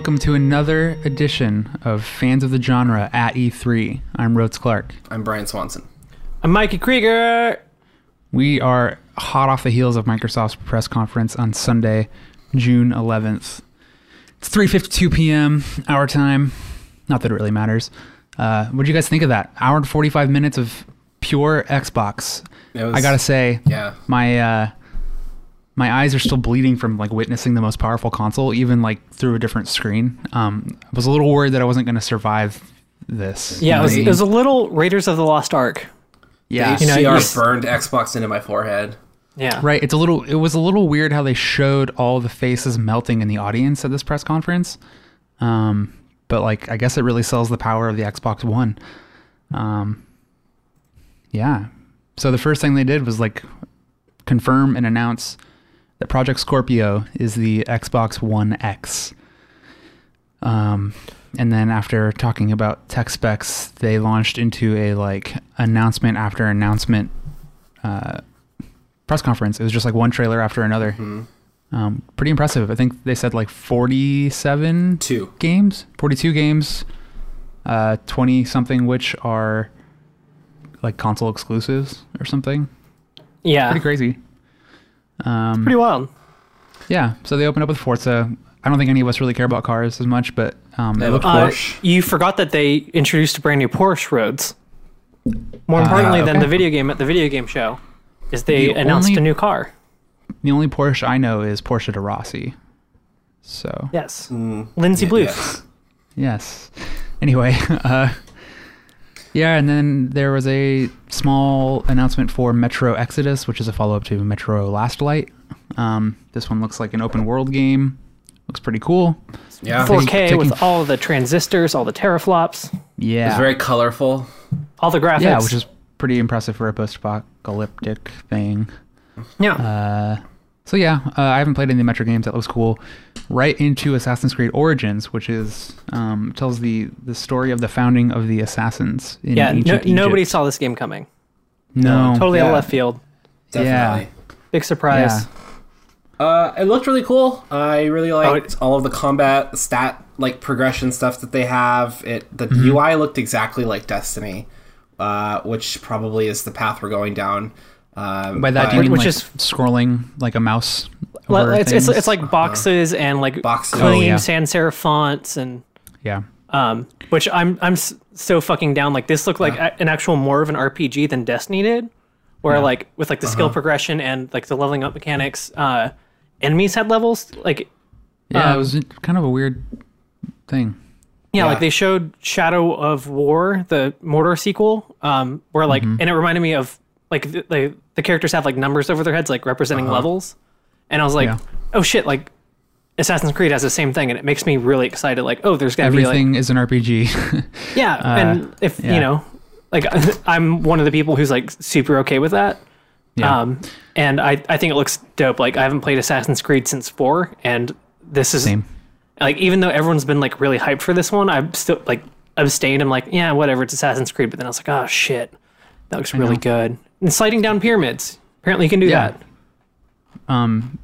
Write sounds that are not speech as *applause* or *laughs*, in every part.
welcome to another edition of Fans of the Genre at E3. I'm Rhodes Clark. I'm Brian Swanson. I'm Mikey Krieger. We are hot off the heels of Microsoft's press conference on Sunday, June 11th. It's 3:52 p.m. our time. Not that it really matters. Uh, what do you guys think of that? Hour and 45 minutes of pure Xbox. Was- I gotta say, Yeah. my uh, my eyes are still bleeding from like witnessing the most powerful console, even like through a different screen. Um, I was a little worried that I wasn't going to survive this. Yeah, it was, it was a little Raiders of the Lost Ark. yeah. The You know, HDR burned Xbox into my forehead. Yeah. Right. It's a little. It was a little weird how they showed all the faces melting in the audience at this press conference. Um, but like, I guess it really sells the power of the Xbox One. Um, yeah. So the first thing they did was like confirm and announce that Project Scorpio is the Xbox One X. Um, and then after talking about tech specs, they launched into a like announcement after announcement uh, press conference. It was just like one trailer after another. Um, pretty impressive. I think they said like 47 Two. games, 42 games, uh, 20 something which are like console exclusives or something. Yeah. Pretty crazy. Um, Pretty wild. yeah. So they opened up with Forza. I don't think any of us really care about cars as much, but um, They it look Uh. Porsche. you forgot that they introduced a brand new Porsche Rhodes. More Uh, importantly than the video game at the video game show, is they The announced only- a new car. The only Porsche I know is Portia de Rossi. So Yes. Mm, Lindsay yeah, Bluth. yes. Yes. Anyway, *laughs* uh, yeah, and then there was a small announcement for Metro Exodus, which is a follow up to Metro Last Light. Um, this one looks like an open world game. Looks pretty cool. Yeah. 4K taking- with all the transistors, all the teraflops, Yeah. It's very colorful. all the graphics. yeah, which is pretty impressive for a post apocalyptic thing. yeah. Uh, so yeah, uh, I haven't played any Metro games. That looks cool. Right into Assassin's Creed Origins, which is um, tells the the story of the founding of the assassins in yeah. No, ancient nobody saw this game coming. No, Totally out Yeah. of left field. Definitely. Big surprise. Uh, it looked really cool. I really liked it- all of the combat stat like progression stuff that they have. It the UI looked exactly like Destiny, uh, which probably is the path we're going down. Um, By that, but- do you mean Which like is- scrolling like a mouse? Well, over it's, it's, it's like boxes and like Boxes. clean Oh, yeah. sans serif fonts and yeah, um, which I'm I'm so fucking down. Like this looked like a- an actual more of an RPG than Destiny did, where like with like the skill progression and like the leveling up mechanics, uh, enemies had levels. Like yeah. it Um, was kind of a weird thing. yeah, Yeah. like they showed Shadow of War, the Mordor sequel, um, where like and it reminded me of like the, the the characters have like numbers over their heads, like representing levels, and I was like, Yeah. oh shit, like. Assassin's Creed has the same thing, and it makes me really excited. Like, oh, there's gonna be like Everything is an RPG. *laughs* Yeah, and if yeah. you know, like *laughs* I'm one of the people who's like super okay with that. yeah, Um, and I I think it looks dope. Like I haven't played Assassin's Creed since four, and this is same. like even though everyone's been like really hyped for this one, I'm still like abstained. I'm like, yeah, whatever, it's Assassin's Creed. But then I was like, oh shit, that looks really good. And sliding down pyramids. Apparently, you can do Yeah. that. Um,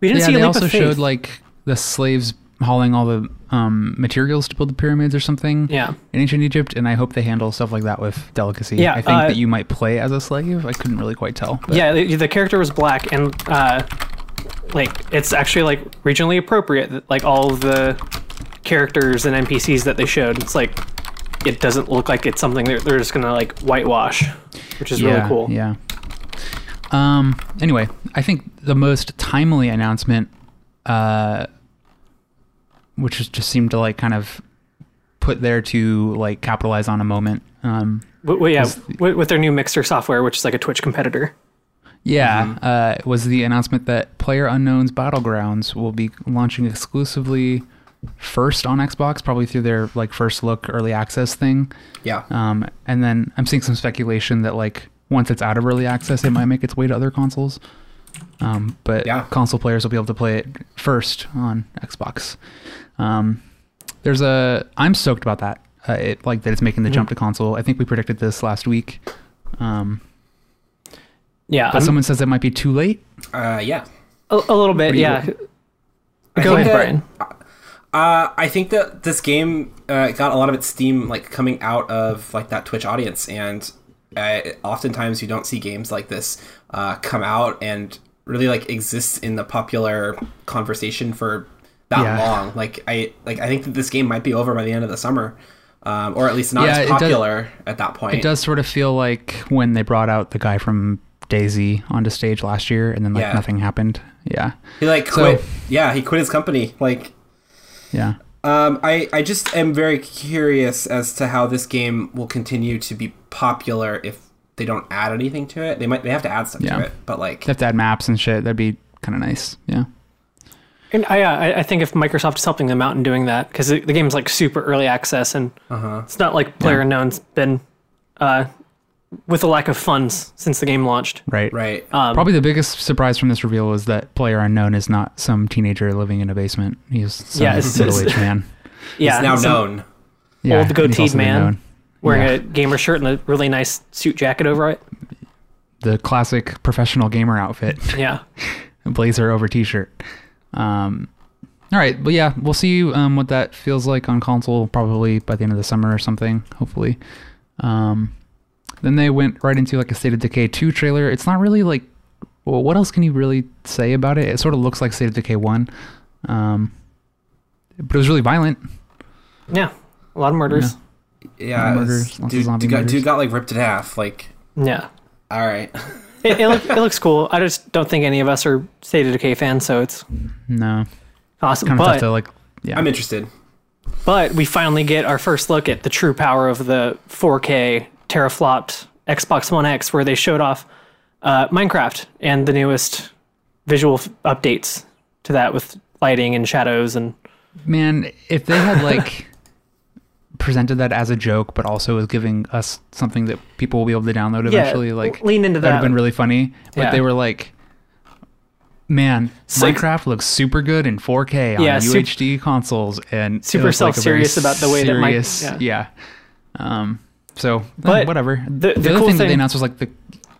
We didn't yeah, see a they leap also of faith. showed like the slaves hauling all the um, materials to build the pyramids or something. yeah, in ancient Egypt, and I hope they handle stuff like that with delicacy. Yeah, I think uh, that you might play as a slave. I couldn't really quite tell. but- yeah. The, the character was black, and uh, like it's actually like regionally appropriate. that, Like all of the characters and NPCs that they showed, it's like it doesn't look like it's something they're, they're just gonna like whitewash, which is yeah, really cool. Yeah. Um. Anyway, I think the most timely announcement, uh, which is just seemed to like kind of put there to like capitalize on a moment. Um. Well, yeah, the- with, with their new Mixer software, which is like a Twitch competitor. Yeah, uh, was the announcement that Player Unknown's Battlegrounds will be launching exclusively first on Xbox, probably through their like first look early access thing. yeah. Um, and then I'm seeing some speculation that like once it's out of early access, it might make its way to other consoles. Um, but Yeah. console players will be able to play it first on Xbox. Um, there's a I'm stoked about that. Uh, it like that it's making the jump to console. I think we predicted this last week. Um, Yeah, but I'm- someone says it might be too late. Uh, yeah. a, a little bit. Yeah, I go ahead, that- Brian. Uh, I think that this game uh, got a lot of its steam like coming out of like that Twitch audience, and uh, oftentimes you don't see games like this uh, come out and really like exist in the popular conversation for that Yeah. long. Like I like I think that this game might be over by the end of the summer, um, or at least not Yeah, as it does- popular at that point. It does sort of feel like when they brought out the guy from DayZ onto stage last year, and then like Yeah. nothing happened. Yeah, He like So- quit. yeah, he quit his company. Like yeah. Um, I, I just am very curious as to how this game will continue to be popular if they don't add anything to it. They might they have to add stuff Yeah. to it, but like They have to add maps and shit. That'd be kind of nice. Yeah. And I, uh, I I think if Microsoft is helping them out in doing that, because the, the game's like super early access and Uh-huh. it's not like Player Unknown's been uh, with a lack of funds since the game launched. Right. right. Um, Probably the biggest surprise from this reveal was that player unknown is not some teenager living in a basement. He's some Yeah, it's- middle-aged man. *laughs* yeah, it's now known. Yeah, Old and goateed he's also been man. wearing Yeah. a gamer shirt and a really nice suit jacket over it. the classic professional gamer outfit, *laughs* Yeah. *laughs* blazer over t-shirt. Um, all right, but yeah, we'll see um, what that feels like on console probably by the end of the summer or something. Hopefully. Um, then they went right into like a State of Decay 2 trailer. It's not really like, well, what else can you really say about it? It sort of looks like State of Decay 1, um, but it was really violent. Yeah. A lot of murders. Yeah, Murders, it's- lots of dude, zombie dude, got, murders. dude got like ripped in half. Like, Yeah. all right, *laughs* It, it, look, it looks cool. I just don't think any of us are State of Decay fans, so it's No, awesome. kind of But tough to like. Yeah, I'm interested. But we finally get our first look at the true power of the 4K teraflopped Xbox One X, where they showed off uh, Minecraft and the newest visual f- updates to that with lighting and shadows and Man, if they had like *laughs* presented that as a joke, but also was giving us something that people will be able to download eventually, like lean into that would that. have been really funny. But Yeah. they were like, "Man, Six- Minecraft looks super good in 4K on Yeah, UHD consoles," and Super was, like, self-serious about the way that Min- yeah. yeah. Um. So, But eh, whatever. the- the other cool thing, that they announced was like the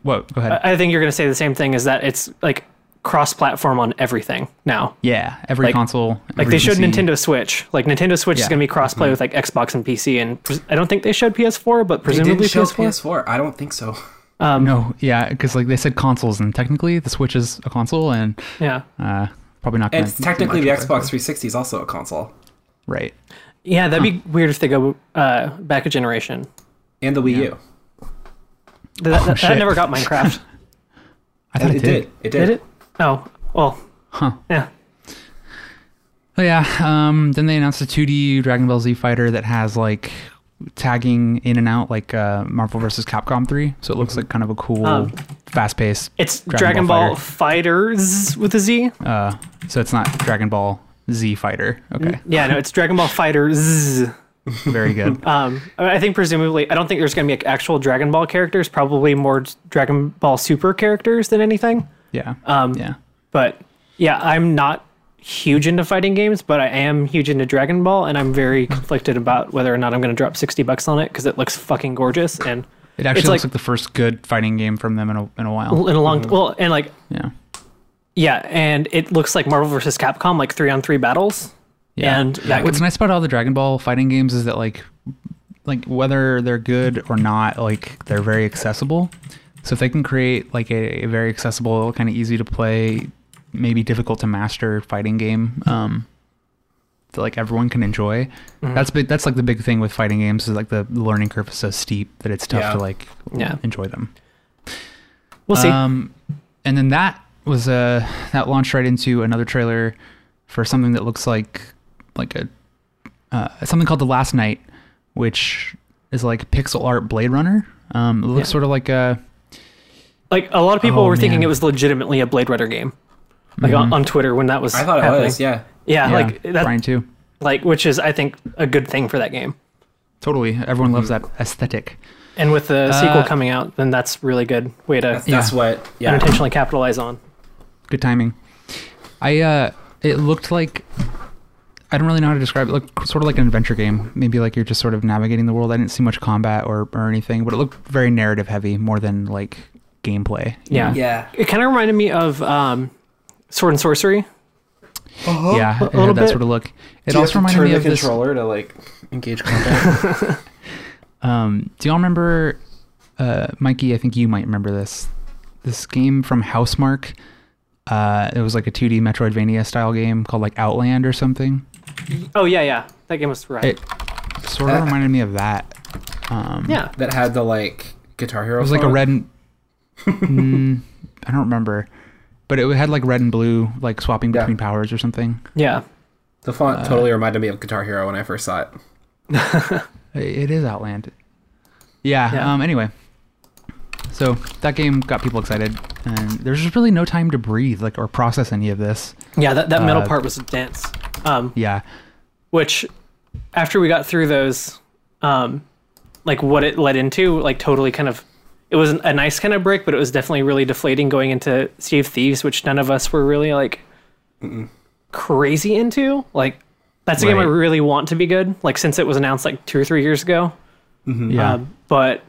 what? Go ahead. I think you're going to say the same thing is that it's like cross-platform on everything now. yeah, every like- console. Like every they showed PC. Nintendo Switch. Like Nintendo Switch is going to be cross-play with like Xbox and PC, and pres- I don't think they showed PS4, but They presumably didn't show PS4. PS4. I don't think so. No, yeah, because like they said consoles, and technically the Switch is a console, and Yeah, uh, probably not. And technically, the much with it. Xbox 360 is also a console, right? yeah, that'd be weird if they go uh, back a generation. And the Wii U. That, that- that Oh, shit. never got Minecraft. *laughs* I thought It, it, did. It did. Did it? Oh, well, Huh. yeah. Oh yeah. Um. Then they announced a 2D Dragon Ball Z fighter that has like tagging in and out like uh, Marvel vs. Capcom 3. So it looks like kind of a cool, Um, fast-paced. It's Dragon Dragon, Ball Ball, Fighters with a Z. Uh. So it's not Dragon Ball Z fighter. Okay. Yeah, no, it's Dragon Ball Fighters. Very good. *laughs* Um, I I think presumably, I don't think there's going to be actual Dragon Ball characters. Probably more Dragon Ball Super characters than anything. Yeah. Um, yeah. But yeah, I'm not huge into fighting games, but I am huge into Dragon Ball, and I'm very conflicted about whether or not I'm going to drop sixty bucks on it because it looks fucking gorgeous and It actually it's looks like- like the first good fighting game from them in a in a while. in a long well, and like Yeah. yeah, and it looks like Marvel vs. Capcom, like three on three battles. Yeah. And that What's could, nice about all the Dragon Ball fighting games is that like like whether they're good or not, like they're very accessible. So if they can create like a, a very accessible, kind of easy to play, maybe difficult to master fighting game, um, that like everyone can enjoy. Mm-hmm. That's big. That's like the big thing with fighting games is like the learning curve is so steep that it's tough Yeah. to like Yeah. enjoy them. we'll see. Um, and then that was uh that launched right into another trailer for something that looks like like a uh, something called the Last Night, which is like pixel art Blade Runner. Um, it looks Yeah. sort of like a like a lot of people oh, were thinking it was legitimately a Blade Runner game. Like on, on Twitter when that was I thought it happening. was. Yeah. Yeah, yeah, like that Brian too. like which is I think a good thing for that game. Totally, everyone loves that aesthetic. And with the sequel Uh, coming out, then that's really good way to That's, that's Yeah. what. Yeah. unintentionally capitalize on. Good timing. I uh, it looked like I don't really know how to describe it. It looked sort of like an adventure game. Maybe like you're just sort of navigating the world. I didn't see much combat or or anything, but it looked very narrative heavy more than like gameplay. Yeah. know? Yeah. It kind of reminded me of um, Sword and Sworcery. Yeah, it little had that bit. sort of look. It Do you also have to reminded turn me the of this. controller to like engage combat. *laughs* Um, do y'all remember, uh, Mikey? I think you might remember this. This game from Housemarque. Uh, it was like a 2D Metroidvania style game called like Outland or something. Oh yeah, yeah. That game was right. It sort of Uh, reminded me of that. Um, yeah. that had the like Guitar Hero. It was like a red and *laughs* mm, I don't remember, but it had like red and blue, like swapping Yeah. between powers or something. Yeah. The font totally reminded me of Guitar Hero when I first saw it. *laughs* It is Outland. Yeah. Yeah. Um. Anyway, so that game got people excited, and there's just really no time to breathe, like or process any of this. Yeah, that, that middle Uh, part was dense. Um, Yeah. which after we got through those, um, like what it led into, like totally kind of it was a nice kind of break, but it was definitely really deflating going into Sea of Thieves, which none of us were really like crazy into. Like that's a game I really want to be good. Like since it was announced like two or three years ago. Yeah. Um, but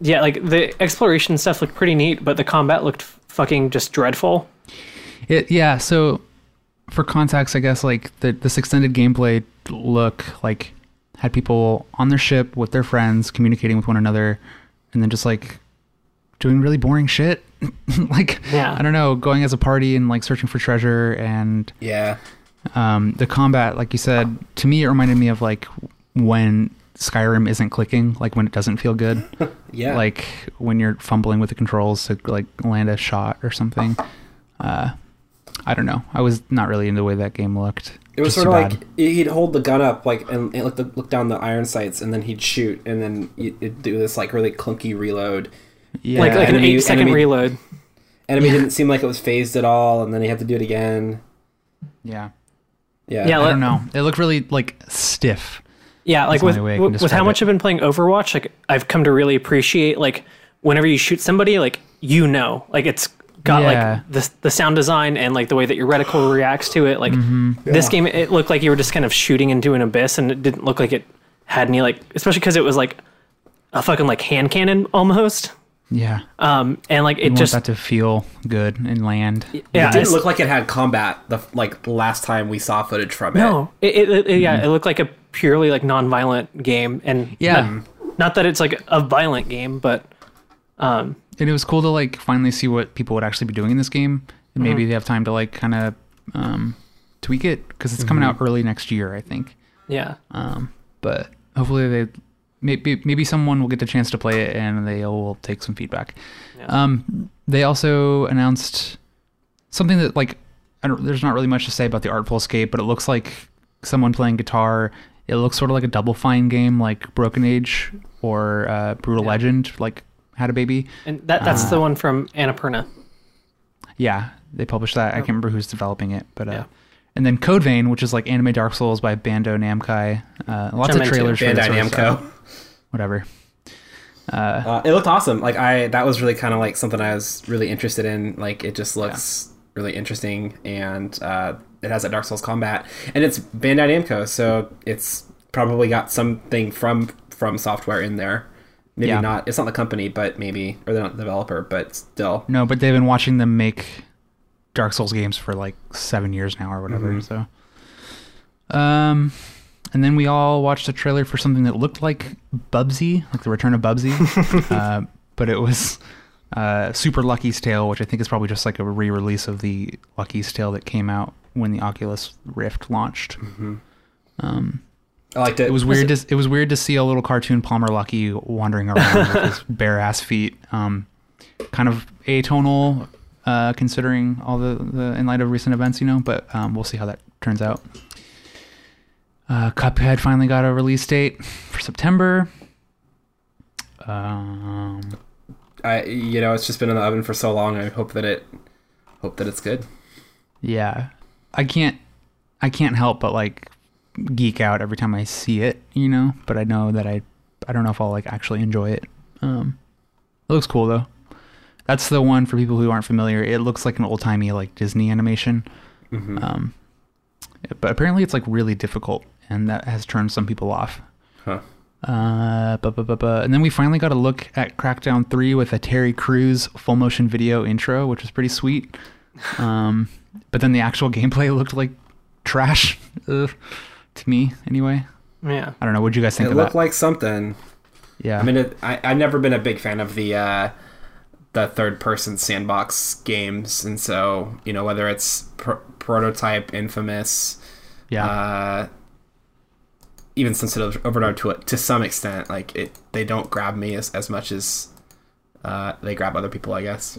yeah, like the exploration stuff looked pretty neat, but the combat looked f- fucking just dreadful. It yeah, so for context, I guess like the this extended gameplay look like had people on their ship with their friends communicating with one another and then just like doing really boring shit. *laughs* like Yeah. I don't know, going as a party and like searching for treasure and Yeah. um the combat like you said to me it reminded me of like when Skyrim isn't clicking, like when it doesn't feel good. *laughs* Yeah. like when you're fumbling with the controls to like land a shot or something. Uh, I don't know. I was not really into the way that game looked. It was Just sort of like bad. he'd hold the gun up, like, and, and look, the, look down the iron sights, and then he'd shoot, and then it'd do this like really clunky reload. yeah, like like an eight second enemy- reload. Enemy didn't seem like it was phased at all, and then he had to do it again. yeah. Yeah. Yeah, I like- don't know. It looked really like stiff. Yeah, like That's with only way I can with, with how much it. I've been playing Overwatch, like I've come to really appreciate like whenever you shoot somebody, like you know, like it's got Yeah. like the the sound design and like the way that your reticle *gasps* reacts to it. Like Mm-hmm. this game, it looked like you were just kind of shooting into an abyss, and it didn't look like it had any like, especially because it was like a fucking like hand cannon almost. Yeah. Um, and like You it want just that to feel good and land. yeah, it didn't look like it had combat. The like last time we saw footage from it. no, it, it, it- yeah, it looked like a purely like non-violent game, and Mm-hmm. Yeah. not, not that it's like a violent game, but um, And it was cool to like finally see what people would actually be doing in this game, and maybe Mm-hmm. they have time to like kind of um, tweak it because it's coming out early next year, I think. yeah. Um, but hopefully they maybe maybe someone will get the chance to play it and they will take some feedback. Yeah. Um, they also announced something that like I don't, there's not really much to say about the Artful Escape, but it looks like someone playing guitar. It looks sort of like a Double Fine game, like Broken Age or uh, Brutal Yeah. Legend, like had a baby. And that that's Uh, the one from Annapurna. Yeah, they published that. I can't remember who's developing it, but uh, Yeah. and then Code Vein, which is like anime Dark Souls by Bandai Namco. Uh, lots I'm of trailers for Bandai sort of stuff. Namco. Whatever. Uh, it looked awesome. Like I, that was really kind of like something I was really interested in. Like it just looks really interesting, and uh, it has that Dark Souls combat, and it's Bandai Namco, so it's probably got something from FromSoftware in there. Maybe Yeah. not. It's not the company, but maybe, or they're not the developer, but still. No, but they've been watching them make Dark Souls games for like seven years now or whatever. Mhm. So, um, and then we all watched a trailer for something that looked like Bubsy, like the Return of Bubsy, *laughs* uh, but it was uh, Super Lucky's Tale, which I think is probably just like a re-release of the Lucky's Tale that came out when the Oculus Rift launched. Um, I liked it. it was weird. To, it was weird to see a little cartoon Palmer Luckey wandering around with *laughs* his bare ass feet. Um, kind of atonal, uh, considering all the, the in light of recent events, you know. But um, we'll see how that turns out. Uh, Cuphead finally got a release date for September. Um, I, you know, it's just been in the oven for so long. I hope that it, hope that it's good. yeah, I can't, I can't help but like geek out every time I see it, you know. But I know that I, I don't know if I'll like actually enjoy it. Um, it looks cool though. That's the one for people who aren't familiar. It looks like an old timey like Disney animation. Mhm. Um, but apparently it's like really difficult, and that has turned some people off. Huh. Uh, bu- bu- bu- bu- and then we finally got a look at Crackdown 3 with a Terry Crews full motion video intro, which was pretty sweet. *laughs* Um, but then the actual gameplay looked like trash *laughs* to me, anyway. Yeah. I don't know. What'd you guys think It of looked that? like something. yeah. I mean, it, I I've never been a big fan of the uh, the third person sandbox games, and so you know whether it's pr- prototype, infamous, yeah. uh, even Sunset Overdrive to it to some extent, like it, they don't grab me as, as much as uh, they grab other people. I guess.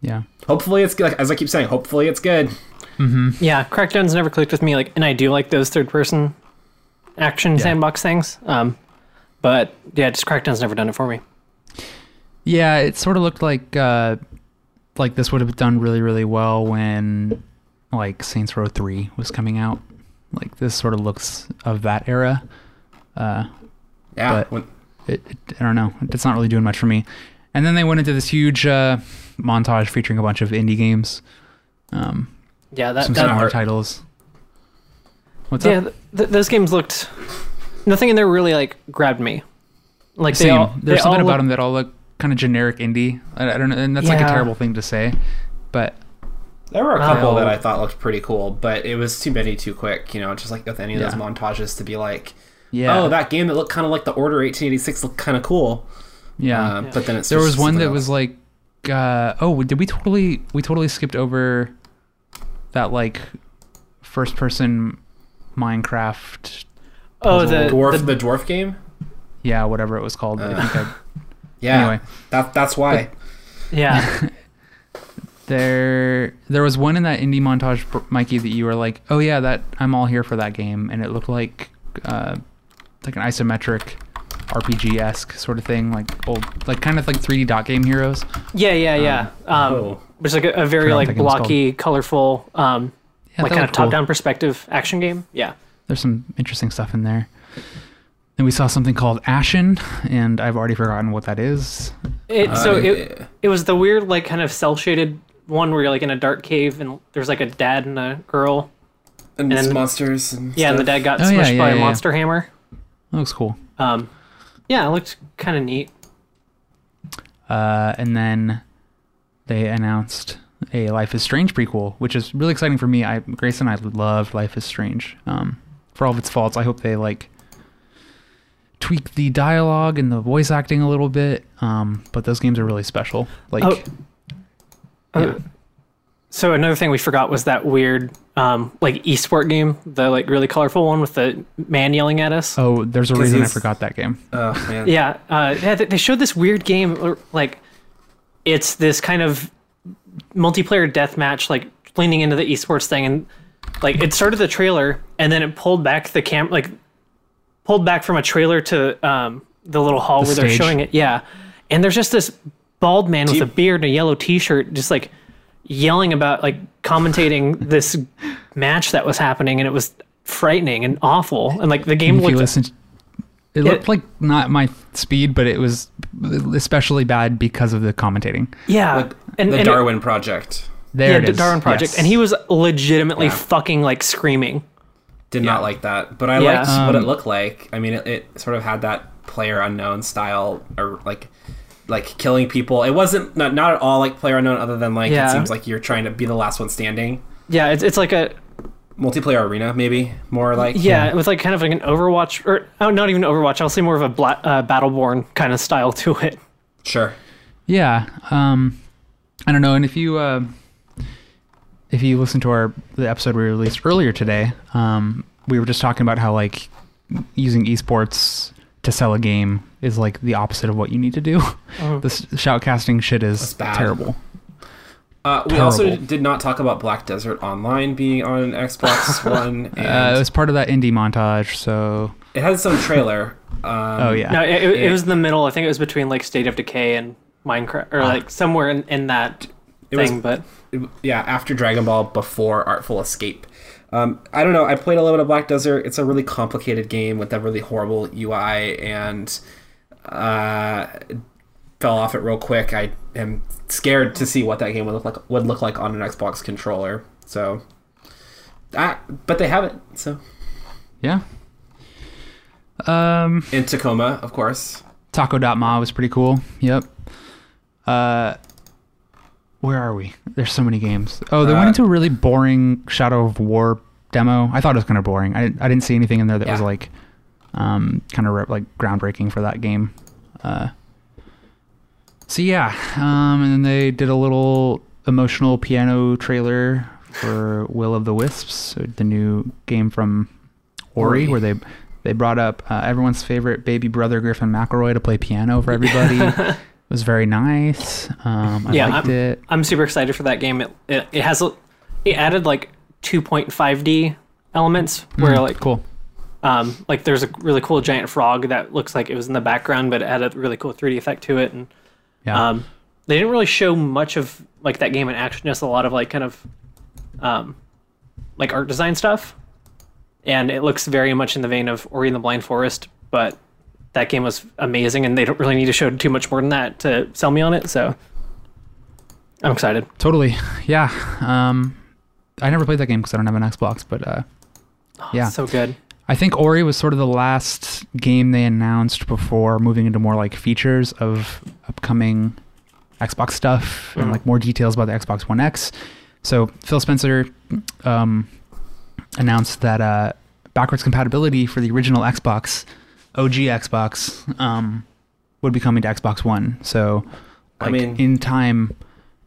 Yeah. Hopefully, it's good. As I keep saying, hopefully it's good. Yeah, Crackdown's never clicked with me. Like, and I do like those third-person action sandbox things. Um, but yeah, just Crackdown's never done it for me. Yeah, it sort of looked like uh, like this would have done really, really well when like Saints Row Three was coming out. Like this sort of looks of that era. Uh, Yeah. But- when, it, it, I don't know. It's not really doing much for me. And then they went into this huge uh, montage featuring a bunch of indie games, um, Yeah, that, some that smaller art- titles. What's yeah, up? th- th- those games looked. Nothing in there really like grabbed me. Like they Same. all, There's they something all about look- them that all look kind of generic indie. I, I don't know, and that's like a terrible thing to say, but there were a couple Oh. that I thought looked pretty cool, but it was too many too quick. You know, just like with any of those montages to be like, yeah, oh, that game that looked kind of like the Order 1886 looked kind of cool. yeah. Uh, But then it's there was one that was like, uh, oh, did we totally we totally skipped over that like first person Minecraft? Oh, the, dwarf the the, dwarf game. Yeah, whatever it was called. I think I, *laughs* Yeah, Anyway. that that's why. yeah. *laughs* There, there was one in that indie montage, Mikey, that you were like, "Oh yeah, that I'm all here for that game," and it looked like, uh, like an isometric RPG esque sort of thing, like old, like kind of like 3D dot game heroes. Yeah, yeah, yeah. Um, oh. Which is like a, a very like that game was blocky, colorful, um, Yeah, like kind of cool. top-down perspective action game. Yeah. There's some interesting stuff in there. Then we saw something called Ashen, and I've already forgotten what that is. It, so Uh, it it was the weird like kind of cel shaded one where you're like in a dark cave and there's like a dad and a girl. and, and- it's monsters. And Yeah, and the dad got Oh, smushed yeah, by a yeah. monster hammer. That looks cool. Um, yeah, it looked kind of neat. Uh, and then they announced a Life is Strange prequel, which is really exciting for me. I Grace and I love Life is Strange. Um, for all of its faults, I hope they like tweak the dialogue and the voice acting a little bit. Um, but those games are really special. Like, Oh. yeah. Uh, So another thing we forgot was that weird um, like esport game, the like really colorful one with the man yelling at us. oh, there's a reason I forgot that game. Oh man. *laughs* Yeah, uh, yeah. they- They showed this weird game, like it's this kind of multiplayer deathmatch, like leaning into the esports thing, and like it started the trailer, and then it pulled back the cam, like pulled back from a trailer to um, the little hall The where they're showing it. Yeah, and there's just this bald man with you- a beard and a yellow T-shirt, just like yelling about, like commentating this match that was happening, and it was frightening and awful, and like the game if looked listen, it Yeah. looked like not my speed, but it was especially bad because of the commentating. yeah, Like and, the and it- Darwin Project. There yeah, it the is. Darwin Project, Yes. and he was legitimately Yeah. fucking like screaming. Did Yeah. not like that, but I Yeah. liked what it Um, looked like. I mean, it, it sort of had that player unknown style, or like like killing people. It wasn't not, not at all like player unknown, other than like Yeah. it seems like you're trying to be the last one standing. Yeah, it's it's like a Multiplayer arena, maybe more like yeah, with like kind of like an Overwatch or oh, not even Overwatch. I'll say more of a Bla- uh, Battleborn kind of style to it. Sure. Yeah. Um, I don't know. And if you uh, if you listen to our the episode we released earlier today, um, we were just talking about how like using esports to sell a game is like the opposite of what you need to do. *laughs* Mhm. This shoutcasting shit is terrible. Uh, we also did not talk about Black Desert Online being on *laughs* Xbox One, and Uh, it was part of that indie montage, so it has its own trailer. *laughs* Um, oh yeah. No, it, it, Yeah. was in the middle. I think it was between like State of Decay and Minecraft, or like somewhere in, in that It was- thing. but it- yeah, after Dragon Ball, before Artful Escape. Um, I don't know. I played a little bit of Black Desert. It's a really complicated game with a really horrible UI, and uh, fell off it real quick. I am scared to see what that game would look like would look like on an Xbox controller. So, ah, but they have it. So, Yeah. Um, in Tacoma, of course. Tacoma was pretty cool. Yep. Uh, where are we? There's so many games. Oh, they Uh, went into a really boring Shadow of War demo. I thought it was kind of boring. I didn't, I didn't see anything in there that was like um, kind of re- like groundbreaking for that game. Uh, so yeah, um, and then they did a little emotional piano trailer for Will of the Wisps, the new game from Ori, Ori. where they they brought up uh, everyone's favorite baby brother Griffin McElroy to play piano for everybody. *laughs* it was very nice. Um, I Yeah, liked I'm- it. I'm super excited for that game. It it, it has it added like 2.5D elements where Mm, like cool. um like there's a really cool giant frog that looks like it was in the background, but it had a really cool 3D effect to it, and Yeah. um they didn't really show much of like that game in action, just a lot of like kind of um like art design stuff, and it looks very much in the vein of Ori and the Blind Forest, but that game was amazing, and they don't really need to show too much more than that to sell me on it. So I'm excited. Totally. Yeah. Um, I never played that game because I don't have an Xbox, but uh, yeah. So good. I think Ori was sort of the last game they announced before moving into more like features of upcoming Xbox stuff and Mhm. like more details about the Xbox One X. So Phil Spencer um, announced that uh, backwards compatibility for the original Xbox, OG Xbox, um, would be coming to Xbox One. So, I mean- in time,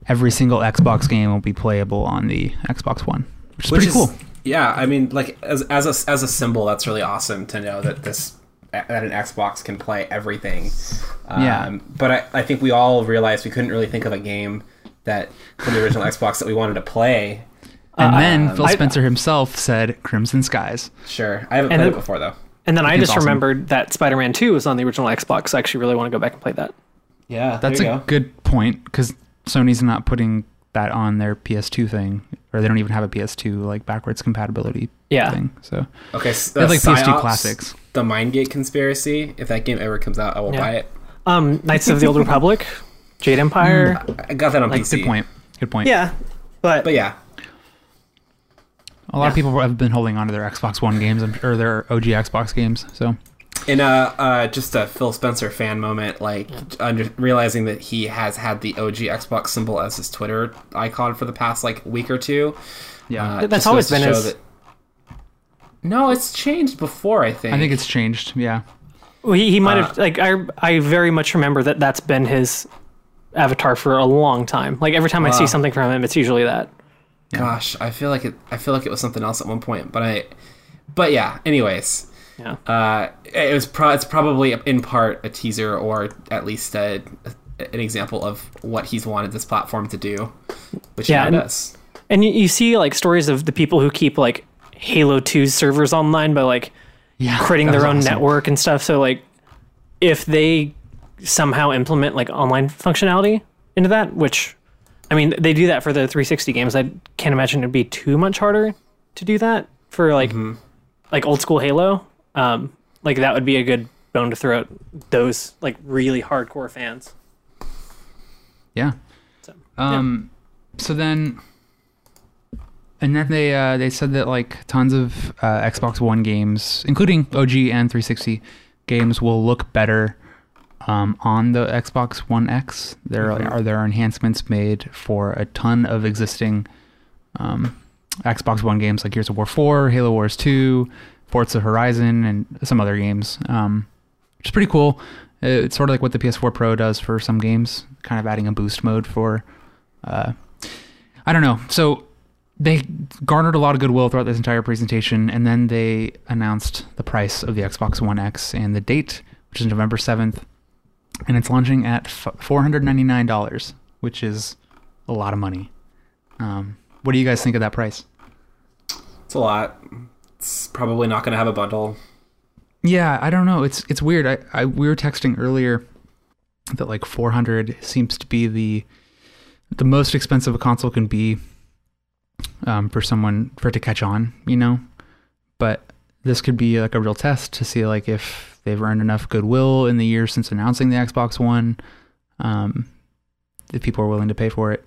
every single Xbox game will be playable on the Xbox One, which is pretty cool. Yeah, I mean, like as as a as a symbol, that's really awesome to know that this that an Xbox can play everything. Um, Yeah. But I, I think we all realized we couldn't really think of a game that from the original Xbox that we wanted to play. And Uh, then Phil I- Spencer himself said Crimson Skies. Sure, I haven't And played it then- before though. And then I just awesome. remembered that Spider-Man 2 was on the original Xbox. So I actually really want to go back and play that. Yeah, That's a good point because Sony's not putting that on their PS2 thing, or they don't even have a PS2 like backwards compatibility Yeah. thing. So Okay, so, they have uh, like PS2 classics. The Mindgate Conspiracy. If that game ever comes out, I will Yeah. buy it. Um, Knights of the Old *laughs* Republic, Jade Empire. I got that on Like, PC. Good point. Good point. Yeah, but, But yeah, A lot of people have been holding on to their Xbox One games or their OG Xbox games. So in a uh, just a Phil Spencer fan moment, like under, realizing that he has had the OG Xbox symbol as his Twitter icon for the past like week or two. yeah, Uh, That's always been his- that- No, it's changed before. I think. I think it's changed. Yeah. he, he might Uh, have like I I very much remember that that's been his avatar for a long time. Like every time I see something from him, it's usually that. Gosh, I feel like it. I feel like it was something else at one point, but I. But yeah. Anyways, Yeah. uh, it was. Pro- it's probably in part a teaser, or at least a, an example of what he's wanted this platform to do, which Yeah, yeah, and- does. And you, you see like stories of the people who keep like Halo 2's servers online by like Yeah. creating their own awesome. network and stuff. So like if they somehow implement like online functionality into that, which I mean they do that for the 360 games, I can't imagine it'd be too much harder to do that for like Mm-hmm. like old school Halo. Um, like that would be a good bone to throw at those like really hardcore fans. Yeah. So, Um. So then, and then they uh, they said that like tons of uh, Xbox One games, including OG and 360 games, will look better um, on the Xbox One X. There Mhm. are there are enhancements made for a ton of existing um, Xbox One games like Gears of War 4, Halo Wars 2, Forza Horizon, and some other games, um, which is pretty cool. Uh, It's sort of like what the PS4 Pro does for some games, kind of adding a boost mode for. Uh, I don't know. So they garnered a lot of goodwill throughout this entire presentation, and then they announced the price of the Xbox One X and the date, which is November 7th, and it's launching at $499, which is a lot of money. Um, what do you guys think of that price? It's a lot. It's probably not going to have a bundle. Yeah, I don't know. It's it's weird. I, I we were texting earlier that like 400 seems to be the the most expensive a console can be um, for someone for it to catch on, you know. But this could be like a real test to see like if they've earned enough goodwill in the years since announcing the Xbox One, um, if people are willing to pay for it.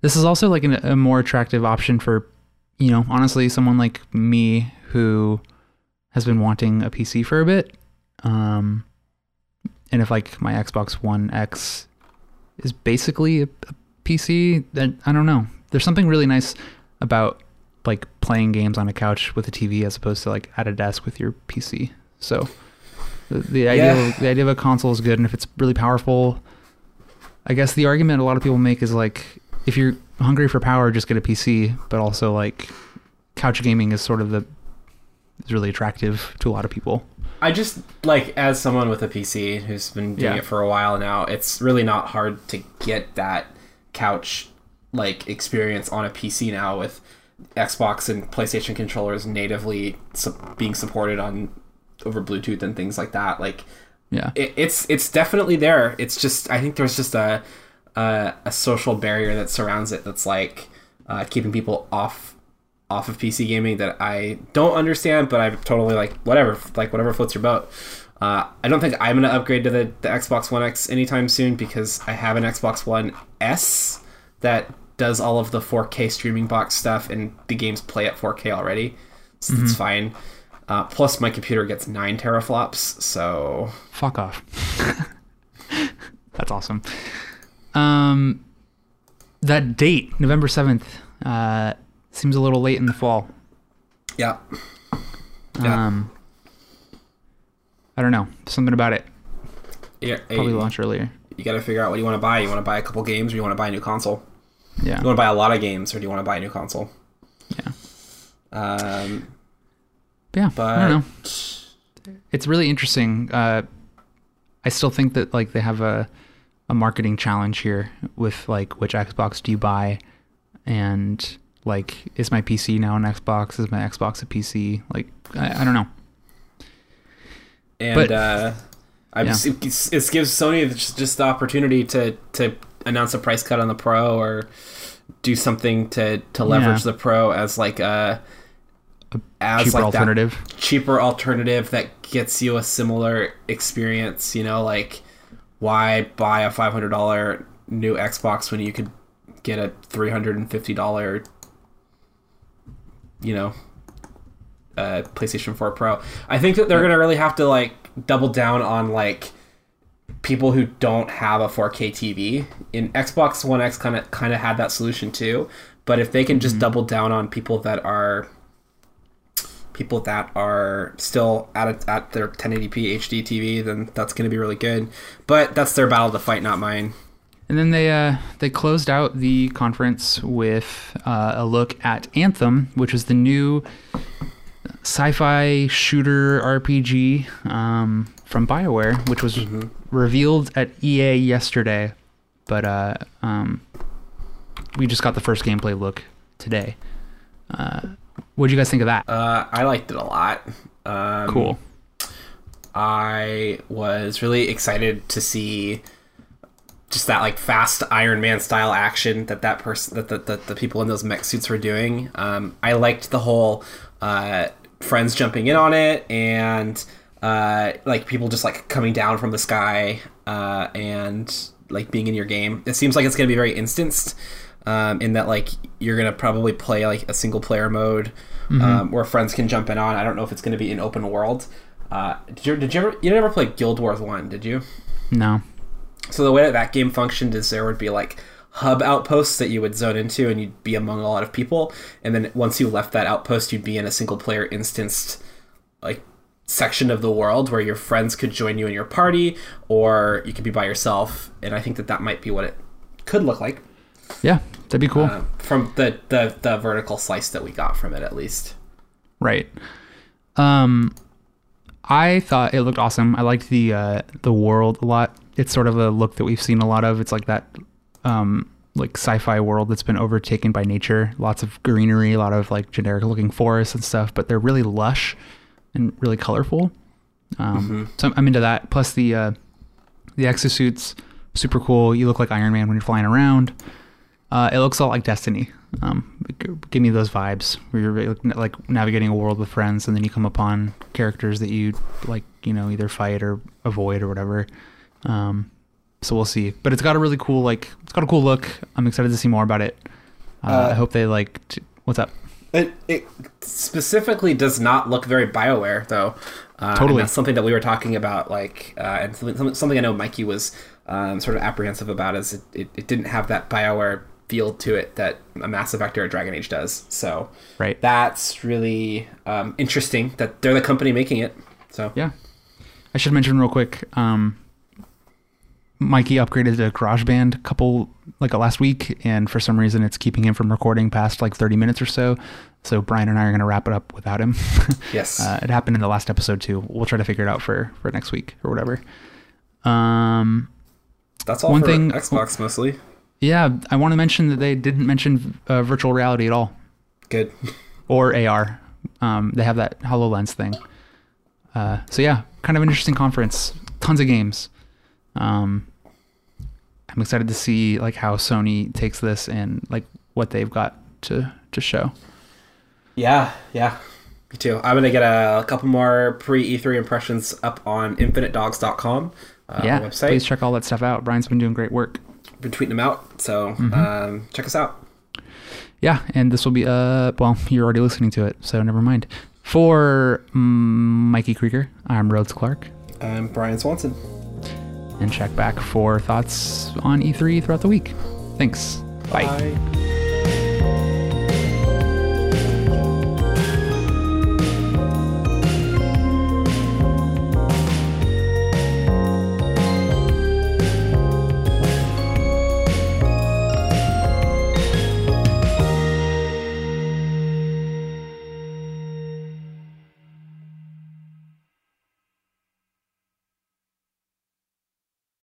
This is also like an, a more attractive option for, you know, honestly, someone like me who has been wanting a PC for a bit. Um, and if like my Xbox One X is basically a, a PC, then I don't know. There's something really nice about like playing games on a couch with a TV as opposed to like at a desk with your PC. So the, the idea Yeah. of, the idea of a console is good, and if it's really powerful, I guess the argument a lot of people make is like if you're hungry for power, just get a PC. But also like couch gaming is sort of the is really attractive to a lot of people. I just like as someone with a PC who's been doing Yeah. it for a while now, it's really not hard to get that couch like experience on a PC now with Xbox and PlayStation controllers natively su- being supported on over Bluetooth and things like that. Like Yeah. it, it's it's definitely there. It's just I think there's just a a, a social barrier that surrounds it that's like uh, keeping people off off of PC gaming that I don't understand, but I'm totally like whatever, like whatever floats your boat. Uh, I don't think I'm gonna upgrade to the, the Xbox One X anytime soon because I have an Xbox One S that does all of the 4K streaming box stuff, and the games play at 4K already, so it's fine. Uh, plus, my computer gets nine teraflops, so Fuck off. *laughs* That's awesome. Um, that date, November seventh, uh, seems a little late in the fall. yeah, Yeah. Um, I don't know, something about it. yeah. Probably you, launch earlier. you got to figure out what you want to buy. You want to buy a couple games, or you want to buy a new console? Yeah, You want to buy a lot of games, or do you want to buy a new console? yeah, Um, yeah. but I don't know. It's really interesting. Uh, I still think that like they have a a marketing challenge here with like which Xbox do you buy, and like is my PC now an Xbox? Is my Xbox a PC? Like I, I don't know. and But- uh, I Yeah. just, it, it gives Sony just, just the opportunity to to announce a price cut on the Pro or do something to to leverage Yeah. the Pro as like a as Cheaper like that alternative. cheaper alternative that gets you a similar experience. You know, like why buy a five hundred dollar new Xbox when you could get a three hundred and fifty dollar, you know, uh, PlayStation Four Pro. I think that they're gonna really have to like double down on like people who don't have a 4K TV. In Xbox One X, kind of kind of had that solution too. But if they can just double down on people that are people that are still at a, at their 1080p HD TV, then that's going to be really good. But that's their battle to fight, not mine. And then they uh, they closed out the conference with uh, a look at Anthem, which is the new sci-fi shooter RPG um, from BioWare, which was revealed at EA yesterday, but uh, um, we just got the first gameplay look today. What do you guys think of that? Uh, I liked it a lot. Um, cool. I was really excited to see just that like fast Iron Man style action that that person that the, the, the people in those mech suits were doing. Um, I liked the whole uh, friends jumping in on it and uh, like people just like coming down from the sky uh, and like being in your game. It seems like it's gonna be very instanced. Um, in that like you're gonna probably play like a single player mode um, where friends can jump in on. I don't know if it's gonna be an open world. Uh, did you did you ever you never play Guild Wars One? Did you? No. So the way that that game functioned is there would be like hub outposts that you would zone into, and you'd be among a lot of people. And then once you left that outpost, you'd be in a single player instanced like section of the world where your friends could join you in your party, or you could be by yourself. And I think that that might be what it could look like Yeah, that'd be cool. uh, from the, the the vertical slice that we got from it, at least. Right. Um, I thought it looked awesome. I liked the uh, the world a lot. It's sort of a look that we've seen a lot of. It's like that, um, like sci-fi world that's been overtaken by nature. Lots of greenery, a lot of like generic looking forests and stuff, but they're really lush and really colorful. Um, So I'm, I'm into that. Plus the uh, the exosuits, super cool. You look like Iron Man when you're flying around. Uh, it looks a lot like Destiny. Um, give me those vibes where you're like navigating a world with friends, and then you come upon characters that you like, you know, either fight or avoid or whatever. Um, so we'll see. But it's got a really cool, like, it's got a cool look. I'm excited to see more about it. Uh, Uh, I hope they like. T- what's up? It, it specifically does not look very Bioware though. Uh, and Totally. that's something that we were talking about, like, uh, and something, something I know Mikey was um, sort of apprehensive about is it, it, it didn't have that Bioware feel to it that a Mass Effect or a Dragon Age does. So Right. that's really um, interesting that they're the company making it. So Yeah. I should mention real quick. Um, Mikey upgraded to GarageBand a couple like uh, last week, and for some reason it's keeping him from recording past like 30 minutes or so. So Brian and I are going to wrap it up without him. *laughs* yes, uh, it happened in the last episode too. We'll try to figure it out for for next week or whatever. Um, that's all one for thing- Xbox mostly. Yeah, I want to mention that they didn't mention uh, virtual reality at all Good. or AR. Um, they have that Hololens thing. Uh, so yeah, kind of an interesting conference. Tons of games. Um, I'm excited to see like how Sony takes this and like what they've got to to show. Yeah, yeah. Me too. I'm gonna get a, couple more pre E3 impressions up on InfiniteDogs.com uh, yeah, website. please check all that stuff out. Brian's been doing great work. Been tweeting them out, so Mm-hmm. um, check us out. Yeah, and this will be uh well, you're already listening to it, so never mind. For mm, Mikey Krieger, I'm Rhodes Clark, I'm Brian Swanson. and check back for thoughts on E3 throughout the week. Thanks. Bye. Bye.